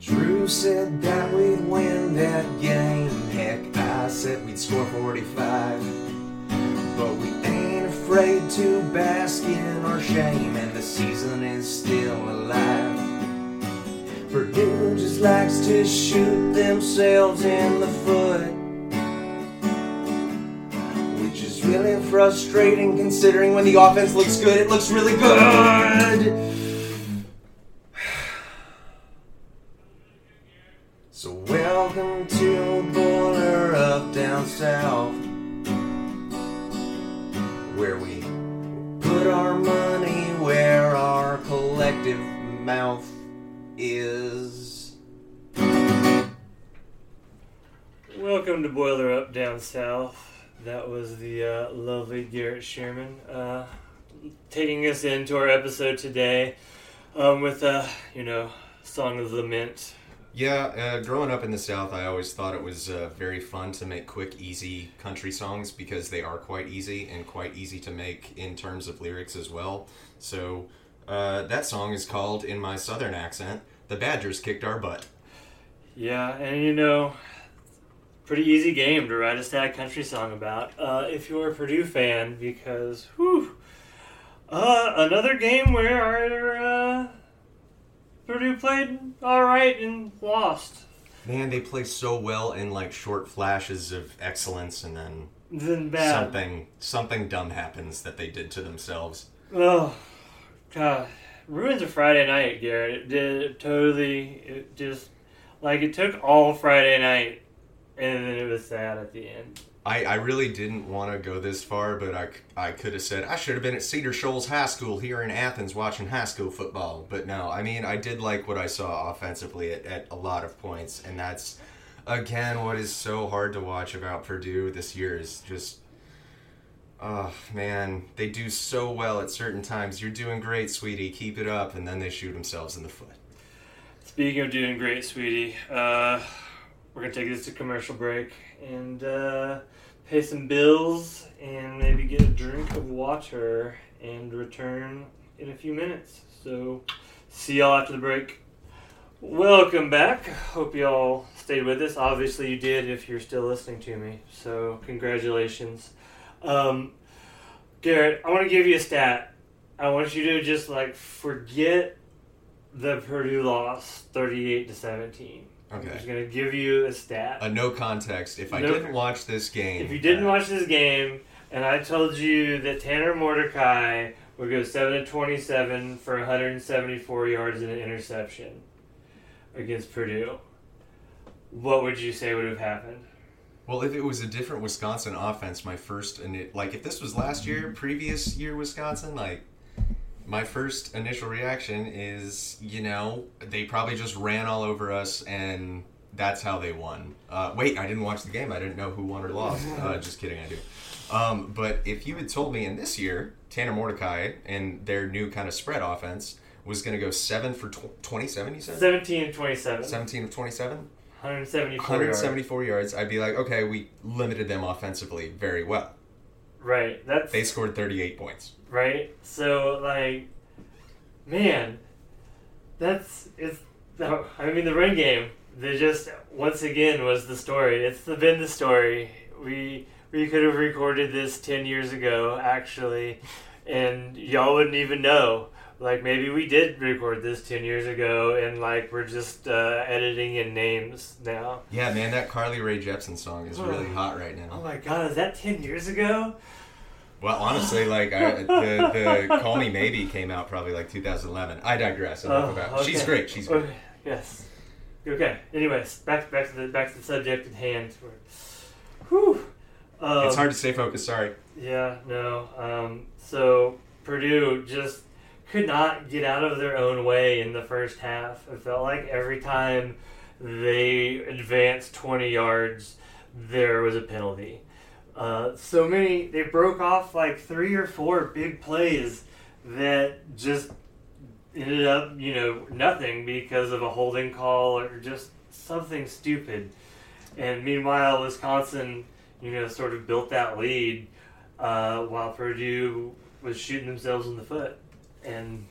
Drew said that we'd win that game. Heck, I said we'd score 45. But we ain't afraid to bask in our shame, and the season is still alive. Purdue just likes to shoot themselves in the foot. Which is really frustrating considering when the offense looks good, it looks really good. So welcome to Boiler Up Down South, where we put our money where our collective mouth is. Welcome to Boiler Up Down South. That was the uh, lovely Garrett Sherman uh, taking us into our episode today um, with, uh, you know, Song of Lament. Yeah, uh, growing up in the South, I always thought it was uh, very fun to make quick, easy country songs because they are quite easy and quite easy to make in terms of lyrics as well. So uh, that song is called, in my Southern accent, "The Badgers Kicked Our Butt." Yeah, and you know, pretty easy game to write a sad country song about uh, if you're a Purdue fan because, whew, uh, another game where our uh, Purdue played all right and lost. Man, they play so well in like short flashes of excellence, and then Then bad. something something dumb happens that they did to themselves. Oh, God. Ruins a Friday night, Garrett. It did it totally. It just. Like, it took all Friday night, and then it was sad at the end. I, I really didn't want to go this far, but I, I could have said I should have been at Cedar Shoals High School here in Athens watching high school football. But no, I mean, I did like what I saw offensively at, at a lot of points. And that's, again, what is so hard to watch about Purdue this year is just, oh, man, they do so well at certain times. You're doing great, sweetie. Keep it up. And then they shoot themselves in the foot. Speaking of doing great, sweetie, uh, we're gonna take this to commercial break and uh, pay some bills and maybe get a drink of water and return in a few minutes. So, see y'all after the break. Welcome back. Hope y'all stayed with us. Obviously, you did if you're still listening to me. So, congratulations. Um, Garrett, I want to give you a stat. I want you to just like forget the Purdue loss 38 to 17. I'm just going to give you a stat. A no context. If I No- didn't watch this game, If you didn't uh, watch this game, and I told you that Tanner Mordecai would go 7 to 27 for 174 yards and an interception against Purdue, what would you say would have happened? Well, if it was a different Wisconsin offense, my first and it like if this was last year, previous year Wisconsin, like my first initial reaction is, you know, they probably just ran all over us and that's how they won. Uh, wait, I didn't watch the game. I didn't know who won or lost. Uh, just kidding, I do. Um, but if you had told me in this year, Tanner Mordecai and their new kind of spread offense was going to go seven for tw- 27, you said? 17 to 27. 17 of 27? 174 yards. yards. I'd be like, okay, we limited them offensively very well. Right. That's They scored 38 points. Right? So like, man, that's it's. I mean, the run game. They just once again was the story. It's the, been the story. We we could have recorded this ten years ago, actually, and y'all wouldn't even know. like maybe we did record this 10 years ago and like we're just uh, editing in names now. Yeah, man, that Carly Rae Jepsen song is really hot right now. Oh my god, is that 10 years ago? Well, honestly, like I, the the Call Me Maybe came out probably like 2011. I digress. Enough about. She's great. She's great. Okay, Yes. Okay. Anyways, back back to the back to the subject at hand. Whew. Um, it's hard to stay focused. Sorry. Yeah, no. Um, so Purdue just could not get out of their own way in the first half. It felt like every time they advanced 20 yards, there was a penalty. Uh, so many, they broke off like three or four big plays that just ended up, you know, nothing because of a holding call or just something stupid. And meanwhile, Wisconsin, you know, sort of built that lead uh, while Purdue was shooting themselves in the foot. And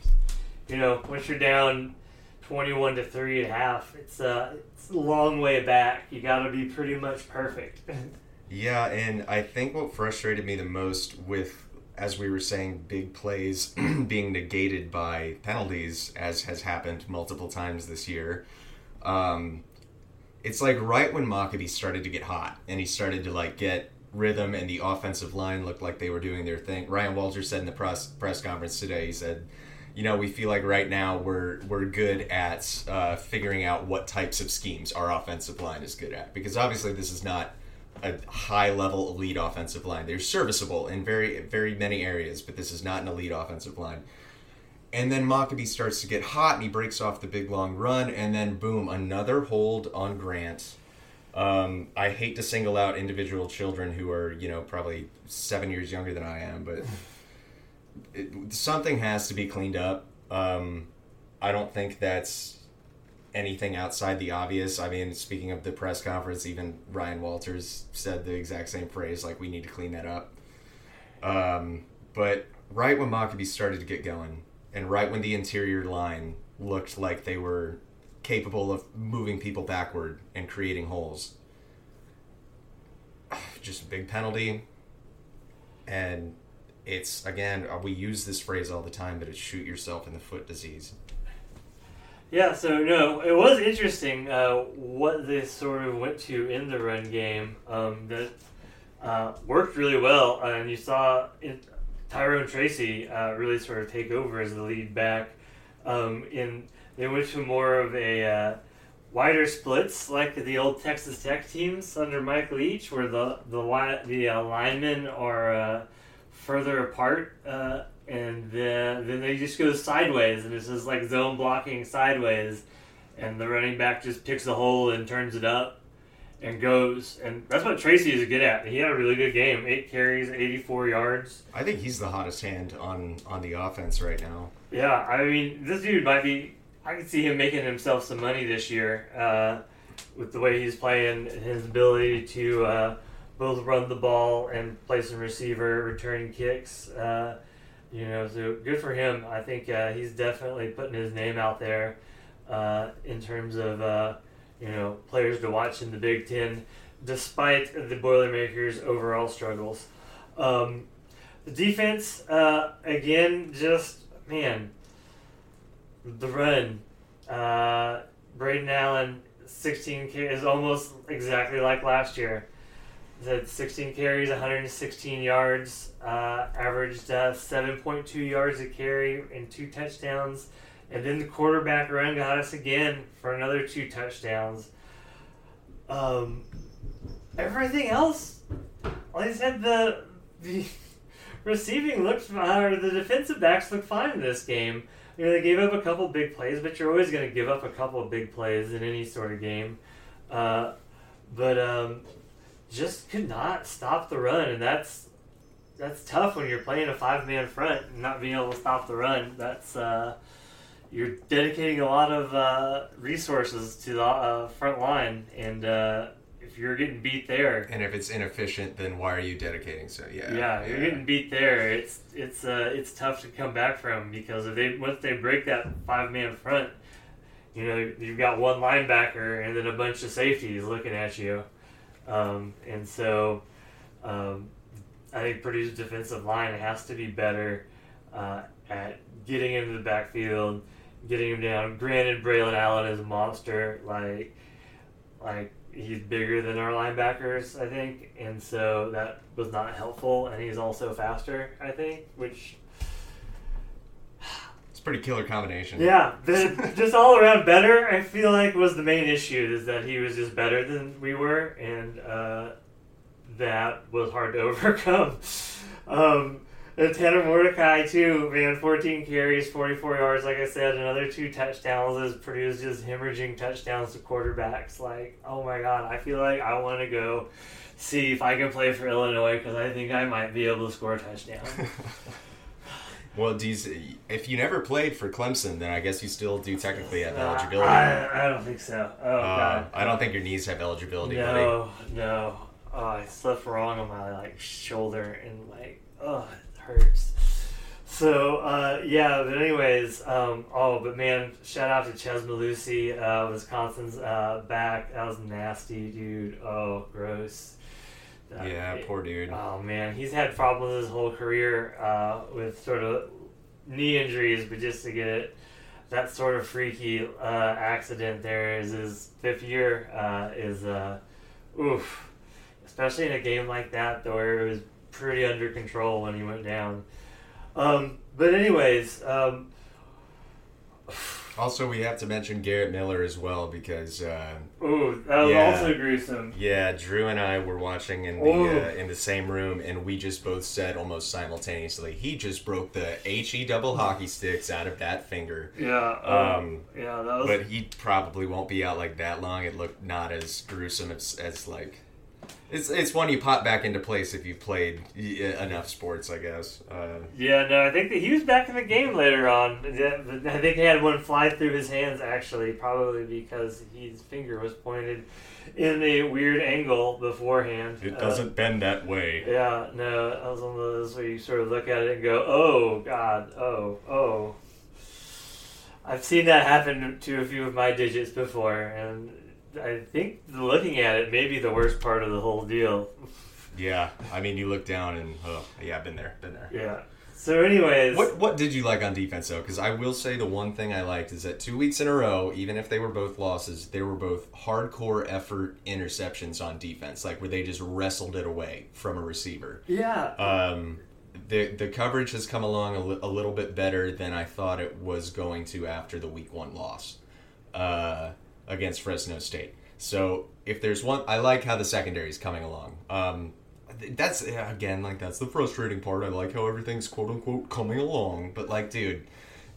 you know, once you're down twenty-one to three at half, it's uh, it's a long way back. You got to be pretty much perfect. Yeah, and I think what frustrated me the most with, as we were saying, big plays being negated by penalties, as has happened multiple times this year. Um, it's like right when Mockobee started to get hot and he started to like get rhythm and the offensive line looked like they were doing their thing. Ryan Walter said in the press press conference today, he said, you know, we feel like right now we're we're good at uh, figuring out what types of schemes our offensive line is good at because obviously this is not a high level elite offensive line. They're serviceable in very very many areas, but this is not an elite offensive line. And then Mockobee starts to get hot and he breaks off the big long run, and then boom, another hold on Grant. Um, I hate to single out individual children who are, you know, probably seven years younger than I am, but it, something has to be cleaned up. Um, I don't think that's anything outside the obvious. I mean, speaking of the press conference, even Ryan Walters said the exact same phrase, like, we need to clean that up. Um, but right when Mockobee started to get going, and right when the interior line looked like they were capable of moving people backward and creating holes, just a big penalty. And it's, again, we use this phrase all the time, but it's shoot yourself in the foot disease. Yeah, so no, it was interesting uh, what they sort of went to in the run game um, that uh, worked really well, and you saw it, Tyrone Tracy uh, really sort of take over as the lead back. Um, in they went to more of a uh, wider splits like the old Texas Tech teams under Mike Leach, where the the the uh, linemen are uh, further apart. And then, then they just go sideways, and it's just like zone blocking sideways, and the running back just picks a hole and turns it up and goes. And that's what Tracy is good at. He had a really good game eight carries, 84 yards. I think he's the hottest hand on, on the offense right now. Yeah, I mean, this dude might be. I can see him making himself some money this year uh, with the way he's playing, his ability to uh, both run the ball and play some receiver, return kicks. Uh, you know, so good for him. I think uh, he's definitely putting his name out there uh, in terms of uh, you know players to watch in the Big Ten, despite the Boilermakers' overall struggles. Um, the defense, uh, again, just man, the run. Uh, Braylon Allen, 16 carries, is almost exactly like last year. Had 16 carries, 116 yards, uh, averaged uh, 7.2 yards a carry and two touchdowns. And then the quarterback run got us again for another two touchdowns. Um, everything else, like I said, the the receiving looks, or the defensive backs look fine in this game. You know, they gave up a couple big plays, but you're always going to give up a couple of big plays in any sort of game. Uh, but um, just could not stop the run, and that's that's tough when you're playing a five man front and not being able to stop the run. That's uh, you're dedicating a lot of uh, resources to the uh, front line, and uh, if you're getting beat there, And if it's inefficient, then why are you dedicating so? Yeah. yeah, you're getting beat there. It's it's uh, it's tough to come back from because if they once they break that five man front, you know you've got one linebacker and then a bunch of safeties looking at you, um, and so um, I think Purdue's defensive line has to be better uh, at getting into the backfield, getting him down. Granted, Braylon Allen is a monster. Like, like he's bigger than our linebackers, I think, and so that was not helpful. And he's also faster, I think, which pretty killer combination. yeah, but just all around better. I feel like was the main issue is that he was just better than we were, and uh, that was hard to overcome. Um, and Tanner Mordecai too, man, 14 carries, 44 yards. Like I said, another two touchdowns has produced just hemorrhaging touchdowns to quarterbacks. Like, oh my god, I feel like I want to go see if I can play for Illinois because I think I might be able to score a touchdown. Well, do you, if you never played for Clemson, then I guess you still do technically have Uh, eligibility. I, I don't think so. Oh Uh, god. I don't think your knees have eligibility, buddy. No, no. Oh, I slept wrong on my like shoulder and like, oh, it hurts. So uh, yeah, but anyways, um, oh, but man, shout out to Chez Mellusi, uh, Wisconsin's uh, back. That was nasty, dude. Oh, gross. Uh, Yeah, poor dude. Oh man, he's had problems his whole career uh, with sort of knee injuries, but just to get that sort of freaky uh, accident there is his fifth year uh, is uh, oof, especially in a game like that though where it was pretty under control when he went down. Um, but anyways, um, Also, we have to mention Garrett Miller as well because, uh, ooh, that was Yeah. also gruesome. yeah, Drew and I were watching in the uh, in the same room, and we just both said almost simultaneously, "He just broke the he double hockey sticks out of that finger." Yeah, Um, um, yeah, that was But he probably won't be out like that long. It looked not as gruesome as, as like. It's, it's one you pop back into place if you've played enough sports, I guess. Uh, Yeah, no, I think that he was back in the game later on. I think he had one fly through his hands actually, probably because his finger was pointed in a weird angle beforehand. It doesn't uh, bend that way. yeah, no, that was one of those where you sort of look at it and go, "Oh God, oh, oh." I've seen that happen to a few of my digits before, and I think looking at it may be the worst part of the whole deal. Yeah, I mean, you look down and oh, yeah, been there, been there. Yeah. So, anyways, What what did you like on defense though? Because I will say the one thing I liked is that two weeks in a row, even if they were both losses, they were both hardcore effort interceptions on defense, like where they just wrestled it away from a receiver. Yeah. Um, the the coverage has come along a, li- a little bit better than I thought it was going to after the week one loss uh, against Fresno State. So if there's one, I like how the secondary is coming along. Um, that's again like that's the frustrating part. I like how everything's quote unquote coming along, but like, dude,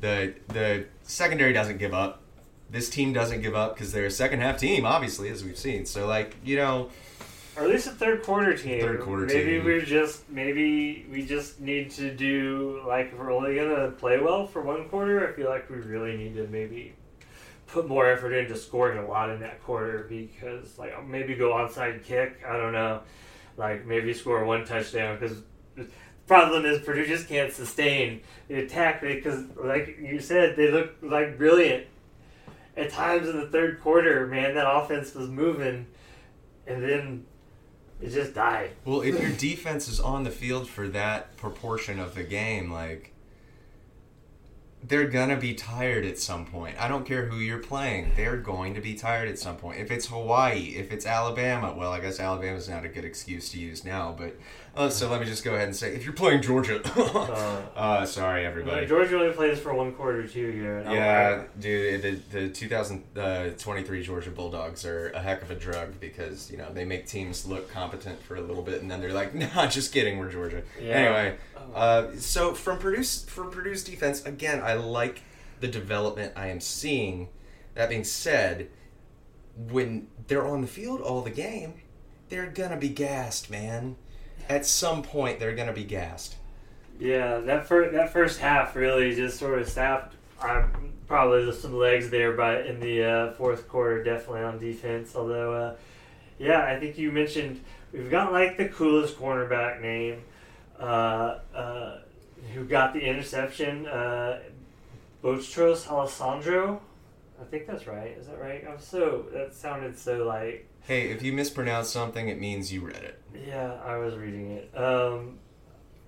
the the secondary doesn't give up. This team doesn't give up because they're a second half team, obviously, as we've seen. So like, you know, or at least a third quarter team. Third quarter maybe team. we're just maybe we just need to do like if we're only gonna play well for one quarter. I feel like we really need to maybe put more effort into scoring a lot in that quarter because like maybe go onside kick. I don't know, like maybe score one touchdown because. the Problem is Purdue just can't sustain the attack because, like you said, they look like brilliant at times in the third quarter. Man, that offense was moving, and then it just died. Well, if your defense is on the field for that proportion of the game, like they're gonna be tired at some point. I don't care who you're playing; they're going to be tired at some point. If it's Hawaii, if it's Alabama, well, I guess Alabama's not a good excuse to use now. But uh, so let me just go ahead and say, if you're playing Georgia, uh, sorry everybody. Georgia only plays for one quarter too here. Yeah, dude, the, the 2023 Georgia Bulldogs are a heck of a drug because, you know, they make teams look competent for a little bit and then they're like, nah, just kidding, we're Georgia. Yeah. Anyway, uh, so from Purdue's, from Purdue's defense, again, I like the development I am seeing. That being said, when they're on the field all the game, they're going to be gassed, man. At some point, they're going to be gassed. Yeah, that first that first half really just sort of sapped. Uh, probably just some legs there, but in the uh, fourth quarter, definitely on defense. Although, uh, yeah, I think you mentioned we've got like the coolest cornerback name, uh, uh, who got the interception, uh, Bostros Alisandro. I think that's right. Is that right? I'm so that sounded so like Hey, if you mispronounce something, it means you read it. yeah. I was reading it. Um,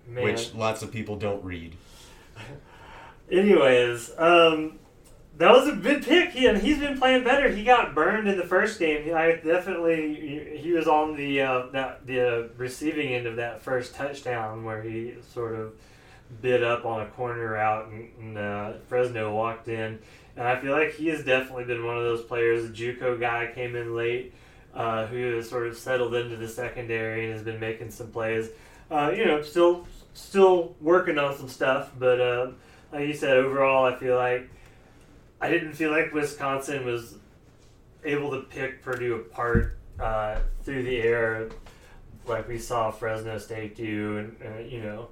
man. which lots of people don't read. Anyways, um, that was a good pick. He and he's been playing better. He got burned in the first game. I definitely he was on the uh, that the uh, receiving end of that first touchdown where he sort of bit up on a corner route and, and uh, Fresno walked in. And I feel like he has definitely been one of those players. The JUCO guy came in late, uh, who has sort of settled into the secondary and has been making some plays. Uh, you know, still still working on some stuff, but uh, like you said, overall, I feel like I didn't feel like Wisconsin was able to pick Purdue apart uh, through the air, like we saw Fresno State do, and uh, you know,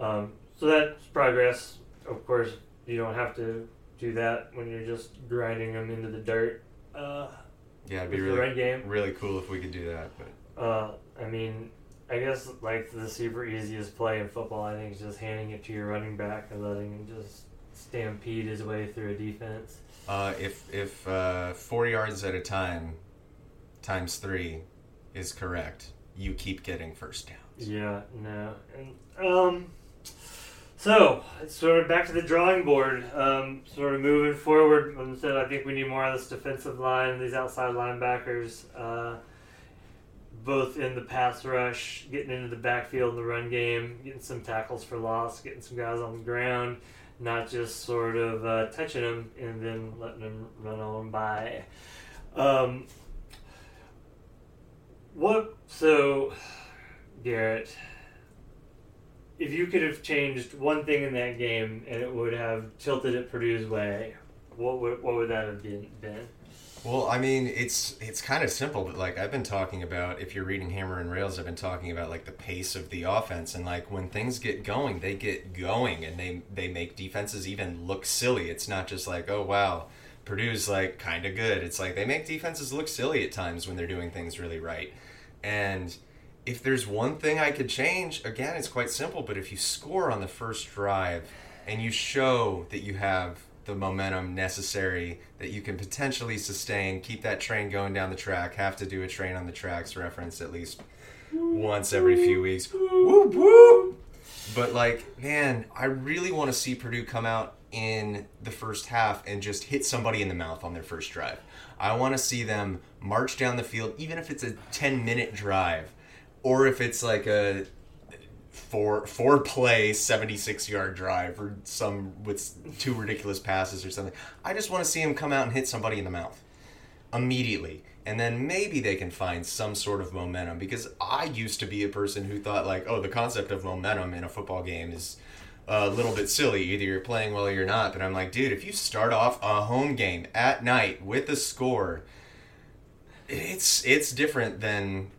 um, so that's progress. Of course, you don't have to do that when you're just grinding them into the dirt. Uh, Yeah, it'd be really run game. really cool if we could do that. But Uh, I mean, I guess like the super easiest play in football, I think, is just handing it to your running back and letting him just stampede his way through a defense. uh, if if uh, four yards at a time times three is correct, you keep getting first downs. Yeah, no, and um, so sort of back to the drawing board. Um, sort of moving forward. Instead, I think we need more of this defensive line, these outside linebackers, uh, both in the pass rush, getting into the backfield in the run game, getting some tackles for loss, getting some guys on the ground, not just sort of uh, touching them and then letting them run on by. Um, what so, Garrett? If you could have changed one thing in that game and it would have tilted it Purdue's way, what would what would that have been? Well, I mean, it's it's kind of simple, but like I've been talking about, if you're reading Hammer and Rails, I've been talking about like the pace of the offense, and like when things get going, they get going, and they they make defenses even look silly. It's not just like, oh wow, Purdue's like kind of good. It's like they make defenses look silly at times when they're doing things really right, and if there's one thing I could change, again, it's quite simple. But if you score on the first drive and you show that you have the momentum necessary that you can potentially sustain, keep that train going down the track, have to do a train on the tracks reference at least once every few weeks. Whoop, whoop. But, like, man, I really want to see Purdue come out in the first half and just hit somebody in the mouth on their first drive. I want to see them march down the field, even if it's a 10 minute drive, or if it's like a four four play 76 yard drive or some with two ridiculous passes or something. I just want to see him come out and hit somebody in the mouth immediately. And then maybe they can find some sort of momentum because I used to be a person who thought like, oh, the concept of momentum in a football game is a little bit silly. Either you're playing well or you're not. But I'm like, dude, if you start off a home game at night with a score, it's it's different than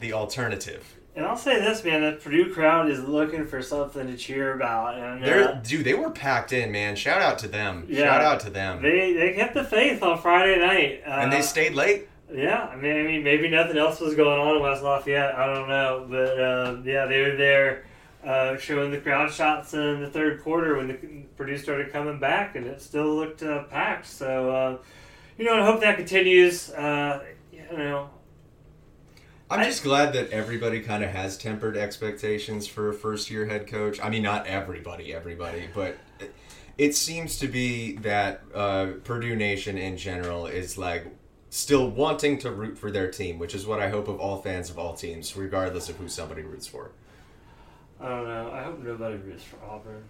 the alternative. And I'll say this, man: the Purdue crowd is looking for something to cheer about, and uh, They're, dude, they were packed in, man. Shout out to them. Yeah. Shout out to them. they they kept the faith on Friday night, uh, and they stayed late. Yeah, I mean, I mean, maybe nothing else was going on in West Lafayette. I don't know, but uh, yeah, they were there uh, showing the crowd shots in the third quarter when the Purdue started coming back, and it still looked uh, packed. So, uh, you know, I hope that continues. Uh, you know, I'm just glad that everybody kind of has tempered expectations for a first year head coach. I mean, not everybody, everybody, but it, it seems to be that uh, Purdue Nation in general is like still wanting to root for their team, which is what I hope of all fans of all teams, regardless of who somebody roots for. I don't know. I hope nobody roots for Auburn.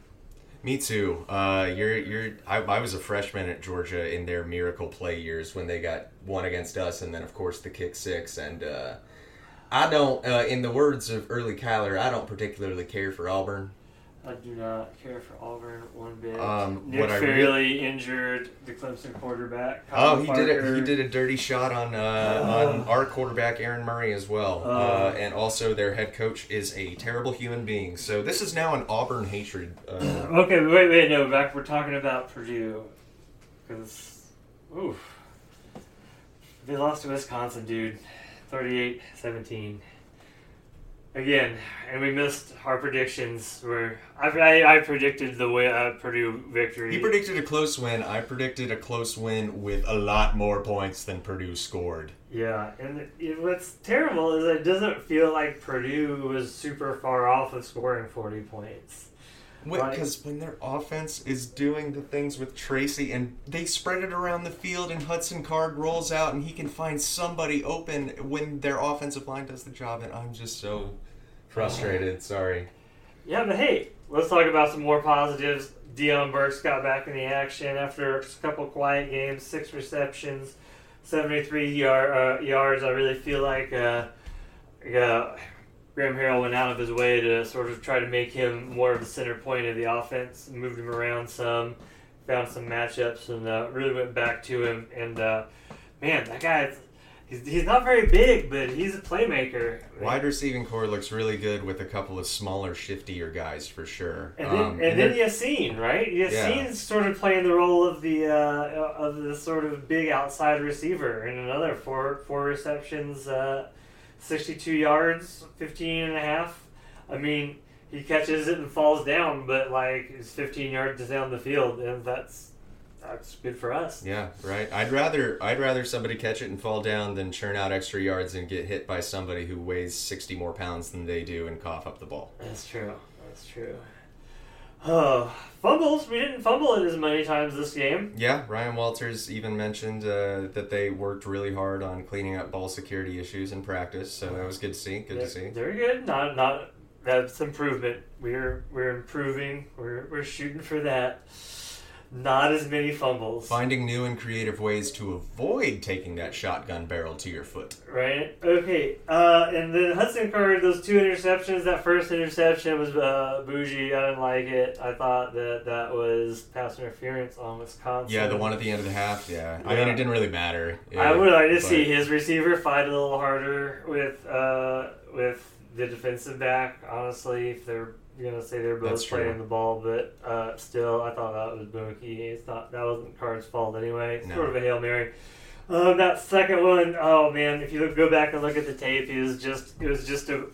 Me too. Uh, you're you're. I, I was a freshman at Georgia in their miracle play years when they got one against us, and then of course the kick six. And uh, I don't, uh, in the words of Early Cuyler, I don't particularly care for Auburn. I do not care for Auburn one bit. Um, Nick what I Fairley injured the Clemson quarterback. Oh, he did a he did a dirty shot on uh, on our quarterback Aaron Murray as well, Oh. uh, and also their head coach is a terrible human being. So this is now an Auburn hatred. Uh, Okay, wait, wait, no, back. We're talking about Purdue because, oof, they lost to Wisconsin, dude, 38-17. Again, and we missed our predictions. Where I, I, I predicted the way uh, Purdue victory. he predicted a close win. I predicted a close win with a lot more points than Purdue scored. Yeah, and it, what's terrible is it doesn't feel like Purdue was super far off of scoring 40 points. Because when their offense is doing the things with Tracy and they spread it around the field and Hudson Card rolls out and he can find somebody open when their offensive line does the job and I'm just so frustrated. Sorry. Yeah, but hey, let's talk about some more positives. Deion Burks got back in the action after a couple quiet games, six receptions, 73 yard, uh, yards. I really feel like uh, uh, Graham Harrell went out of his way to sort of try to make him more of the center point of the offense, moved him around some, found some matchups, and uh, really went back to him. And uh, man, that guy, he's, he's not very big, but he's a playmaker. Wide receiving corps looks really good with a couple of smaller, shiftier guys for sure. And then, Um, and then they're- Yaseen, right? Yaseen's Yeah. sort of playing the role of the uh, of the sort of big outside receiver, and another four four receptions, uh, sixty two yards, 15 and a half. I mean, he catches it and falls down, but like it's fifteen yards down the field, and that's that's good for us. Yeah, right. I'd rather I'd rather somebody catch it and fall down than churn out extra yards and get hit by somebody who weighs sixty more pounds than they do and cough up the ball. That's true. That's true. Oh, fumbles. We didn't fumble it as many times this game. Yeah, Ryan Walters even mentioned uh, that they worked really hard on cleaning up ball security issues in practice, so that was good to see. Good to see. Very good. Not not that's improvement. We're we're improving. We're we're shooting for that. Not as many fumbles. Finding new and creative ways to avoid taking that shotgun barrel to your foot. Right. Okay. Uh, and then Hudson Card, those two interceptions. That first interception was uh, bougie. I didn't like it. I thought that that was pass interference on Wisconsin. Yeah, the one at the end of the half. Yeah, I mean it didn't really matter. I would like to but- see his receiver fight a little harder with uh, with the defensive back. Honestly, if they're gonna say they're both That's true. playing the ball, but uh, still, I thought that was Bookie. It's not that wasn't Card's fault anyway. It's No. Sort of a hail mary. Um, that second one, oh man! If you look, go back and look at the tape, it was just it was just a.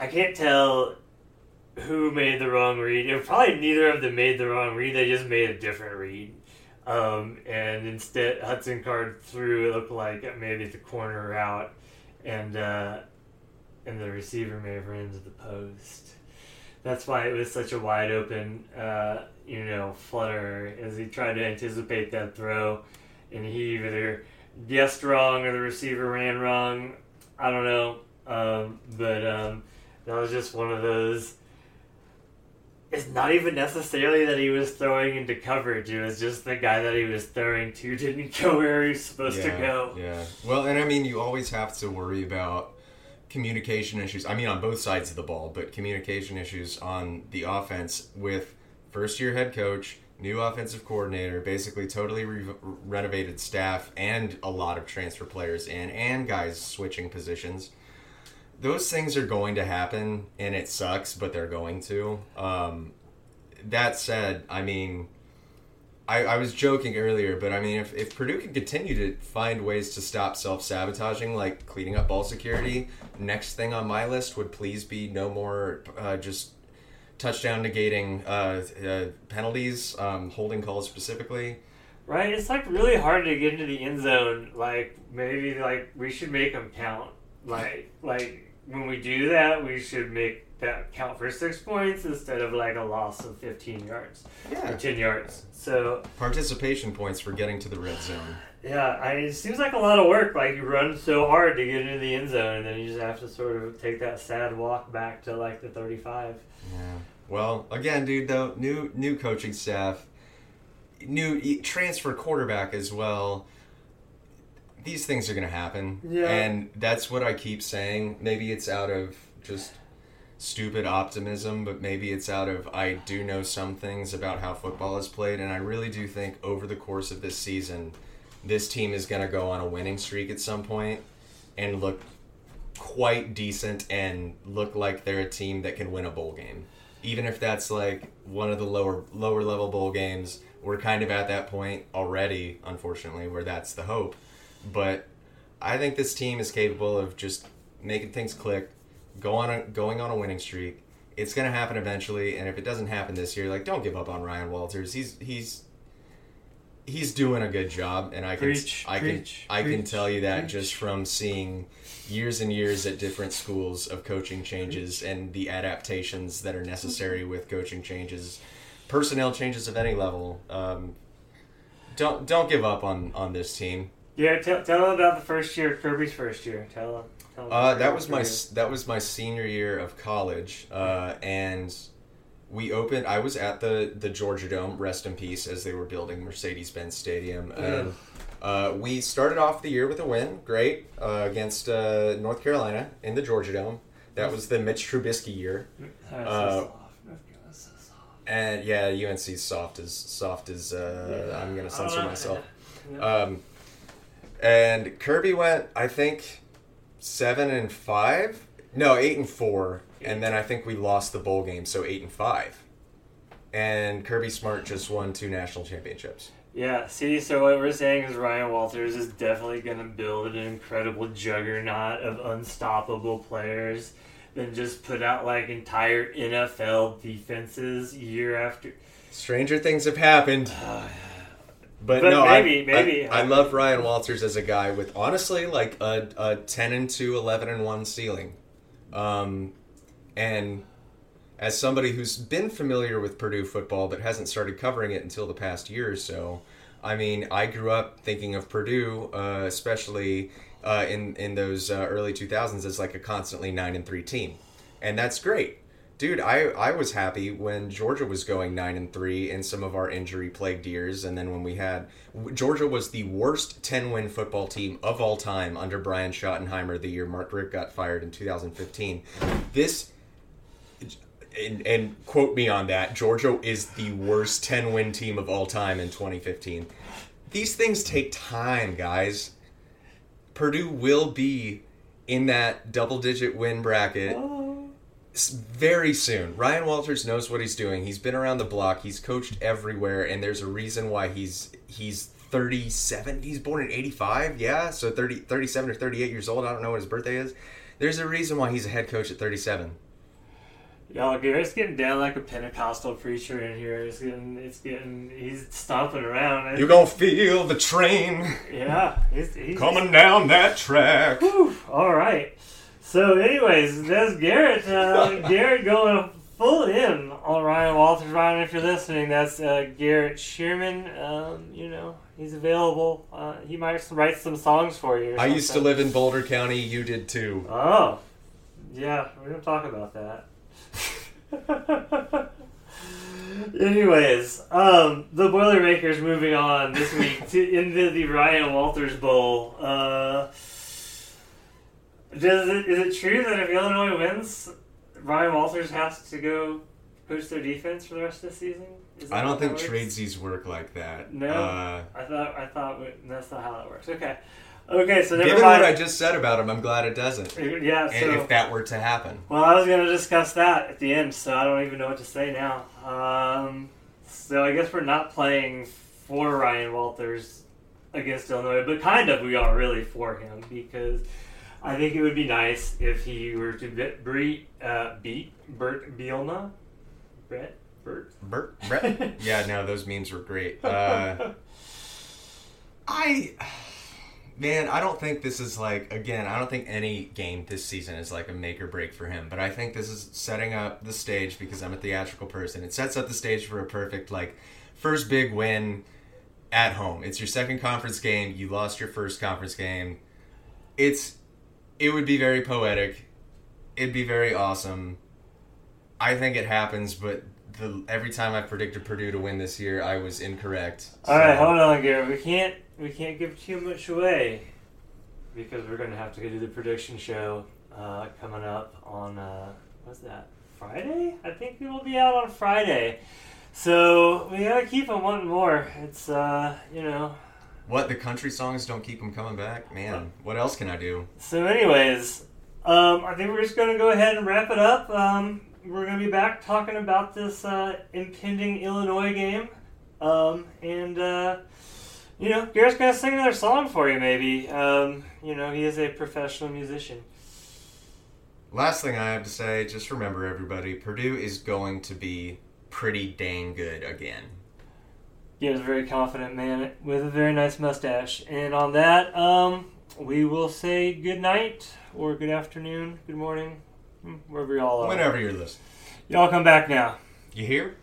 I can't tell who made the wrong read. It probably neither of them made the wrong read. They just made a different read. Um, and instead, Hudson Card threw it looked like maybe the corner route, and uh, and the receiver may have run into the post. That's why it was such a wide open, uh, you know, flutter as he tried to anticipate that throw, and he either guessed wrong or the receiver ran wrong. I don't know, um, but um, that was just one of those. It's not even necessarily that he was throwing into coverage. It was just the guy that he was throwing to didn't go where he was supposed yeah, to go. Yeah. Well, and I mean, you always have to worry about communication issues. I mean, on both sides of the ball, but communication issues on the offense with first year head coach, new offensive coordinator, basically totally re- renovated staff, and a lot of transfer players in, and guys switching positions. Those things are going to happen, and it sucks, but they're going to. Um, that said, I mean, I, I was joking earlier, but I mean, if, if Purdue can continue to find ways to stop self sabotaging, like cleaning up ball security, next thing on my list would please be no more uh, just touchdown negating uh, uh, penalties, um, holding calls specifically. Right? It's like really hard to get into the end zone. Like maybe like we should make them count. Like like when we do that, we should make that count for six points instead of like a loss of fifteen yards or Yeah. ten yards. So Participation points for getting to the red zone. yeah, I, it seems like a lot of work. Like you run so hard to get into the end zone, and then you just have to sort of take that sad walk back to like the thirty-five. Yeah. Well, again, dude, though, new new coaching staff, new transfer quarterback as well. These things are gonna happen, Yeah. and that's what I keep saying. Maybe it's out of just stupid optimism, but maybe it's out of I do know some things about how football is played, and I really do think over the course of this season, this team is gonna go on a winning streak at some point and look quite decent and look like they're a team that can win a bowl game. Even if that's like one of the lower lower level bowl games, we're kind of at that point already, unfortunately, where that's the hope. But I think this team is capable of just making things click, go on a, going on a winning streak. It's going to happen eventually, and if it doesn't happen this year, like don't give up on Ryan Walters. He's he's he's doing a good job, and I can Preach, I preach, can I can tell you that preach. just from seeing years and years at different schools of coaching changes and the adaptations that are necessary with coaching changes, personnel changes of any level. Um, don't don't give up on on this team. Yeah, tell, tell them about the first year, Kirby's first year. Tell them. Uh, that was my that was my senior year of college, uh, and we opened. I was at the the Georgia Dome, rest in peace, as they were building Mercedes Benz Stadium, and uh, we started off the year with a win, great uh, against uh, North Carolina in the Georgia Dome. That was the Mitch Trubisky year, so uh, soft. North Carolina's so soft. and yeah, UNC's soft as soft as uh, Yeah. I'm gonna censor myself. Um, and Kirby went, I think, seven and five. No, eight and four. And then I think we lost the bowl game, so eight and five. And Kirby Smart just won two national championships. Yeah, see, so what we're saying is Ryan Walters is definitely going to build an incredible juggernaut of unstoppable players, then just put out like entire NFL defenses year after. Stranger things have happened. Oh, But, But no, I- maybe- I, maybe. I, love Ryan Walters as a guy with honestly like a, a 10 and 2, 11 and 1 ceiling. Um, and as somebody who's been familiar with Purdue football but hasn't started covering it until the past year or so, I mean, I grew up thinking of Purdue, uh, especially uh, in in those uh, early 2000s, as like a constantly nine and three team, and that's great, dude. I I was happy when Georgia was going nine and three in some of our injury plagued years, and then when we had Georgia was the worst 10 win football team of all time under Brian Schottenheimer the year Mark Richt got fired in 2015. This and, and quote me on that. Georgia is the worst 10 win team of all time in 2015. These things take time, guys. Purdue will be in that double digit win bracket s- very soon. Ryan Walters knows what he's doing. He's been around the block. He's coached everywhere and there's a reason why he's he's 37. He's born in 85. Yeah, so 30 37 or 38 years old. I don't know what his birthday is. There's a reason why he's a head coach at 37. Y'all, Garrett's getting down like a Pentecostal preacher in here. It's getting, it's getting, he's stomping around. You're gonna feel the train yeah, he's, he's coming down that track. Whew, all right. So, anyways, that's Garrett. Uh, Garrett going full in on Ryan Walters. Ryan, if you're listening, that's uh, Garrett Shearman. Um, you know, he's available. Uh, he might write some songs for you. I used to live in Boulder County. You did too. Oh, yeah, we're gonna talk about that. Anyways, um, the Boilermakers moving on this week to into the Ryan Walters Bowl. Uh, does it is it true that if Illinois wins, Ryan Walters has to go coach their defense for the rest of the season? Is I don't think tradesies work like that. No, Uh, I thought I thought that's not how that works. Okay, okay, so never given mind. what I just said about him, I'm glad it doesn't. yeah, so And if that were to happen, Well, I was going to discuss that at the end, so I don't even know what to say now. Um, so I guess we're not playing for Ryan Walters against Illinois, but kind of we are really for him because I think it would be nice if he were to uh, beat Bert Bielema. Brett? Bert? Bert, Brett. yeah, no, those memes were great. Uh, I, man, I don't think this is like again. I don't think any game this season is like a make or break for him. But I think this is setting up the stage because I'm a theatrical person. It sets up the stage for a perfect like first big win at home. It's your second conference game. You lost your first conference game. It's it would be very poetic. It'd be very awesome. I think it happens, but the every time I predicted Purdue to win this year, I was incorrect. All right, hold on, Garrett. We can't we can't give too much away because we're gonna have to go do the prediction show uh, coming up on uh, what's that Friday? I think we will be out on Friday. So we gotta keep them wanting more. It's uh, you know. What the country songs don't keep them coming back, man. What else can I do? So, anyways, um, I think we're just gonna go ahead and wrap it up. Um, we're gonna be back talking about this uh, impending Illinois game, um, and uh, you know, Garrett's gonna sing another song for you. Maybe um, you know he is a professional musician. Last thing I have to say, just remember everybody, Purdue is going to be pretty dang good again. He is a very confident man with a very nice mustache. And on that, um, we will say good night or good afternoon, good morning, hmm, wherever y'all are. Whenever you're listening. Y'all come back now. You hear?